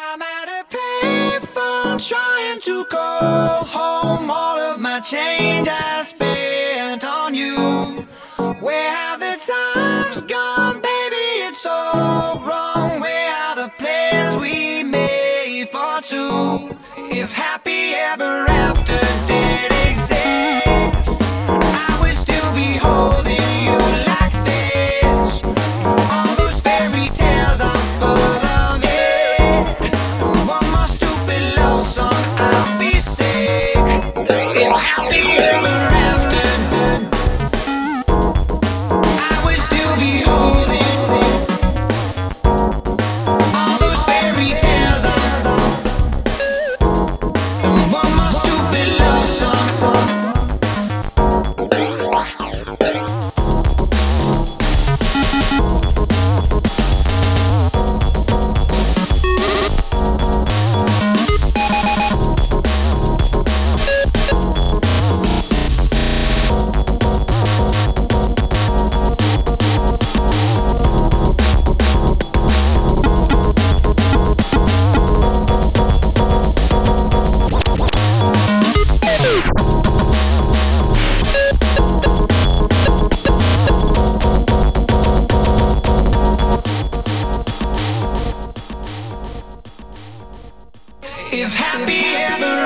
I'm at a payphone trying to call home. All of my change I spent on you. Where have the times gone, baby? It's all wrong. Where are the plans we made for two? If happy ever Is happy ever.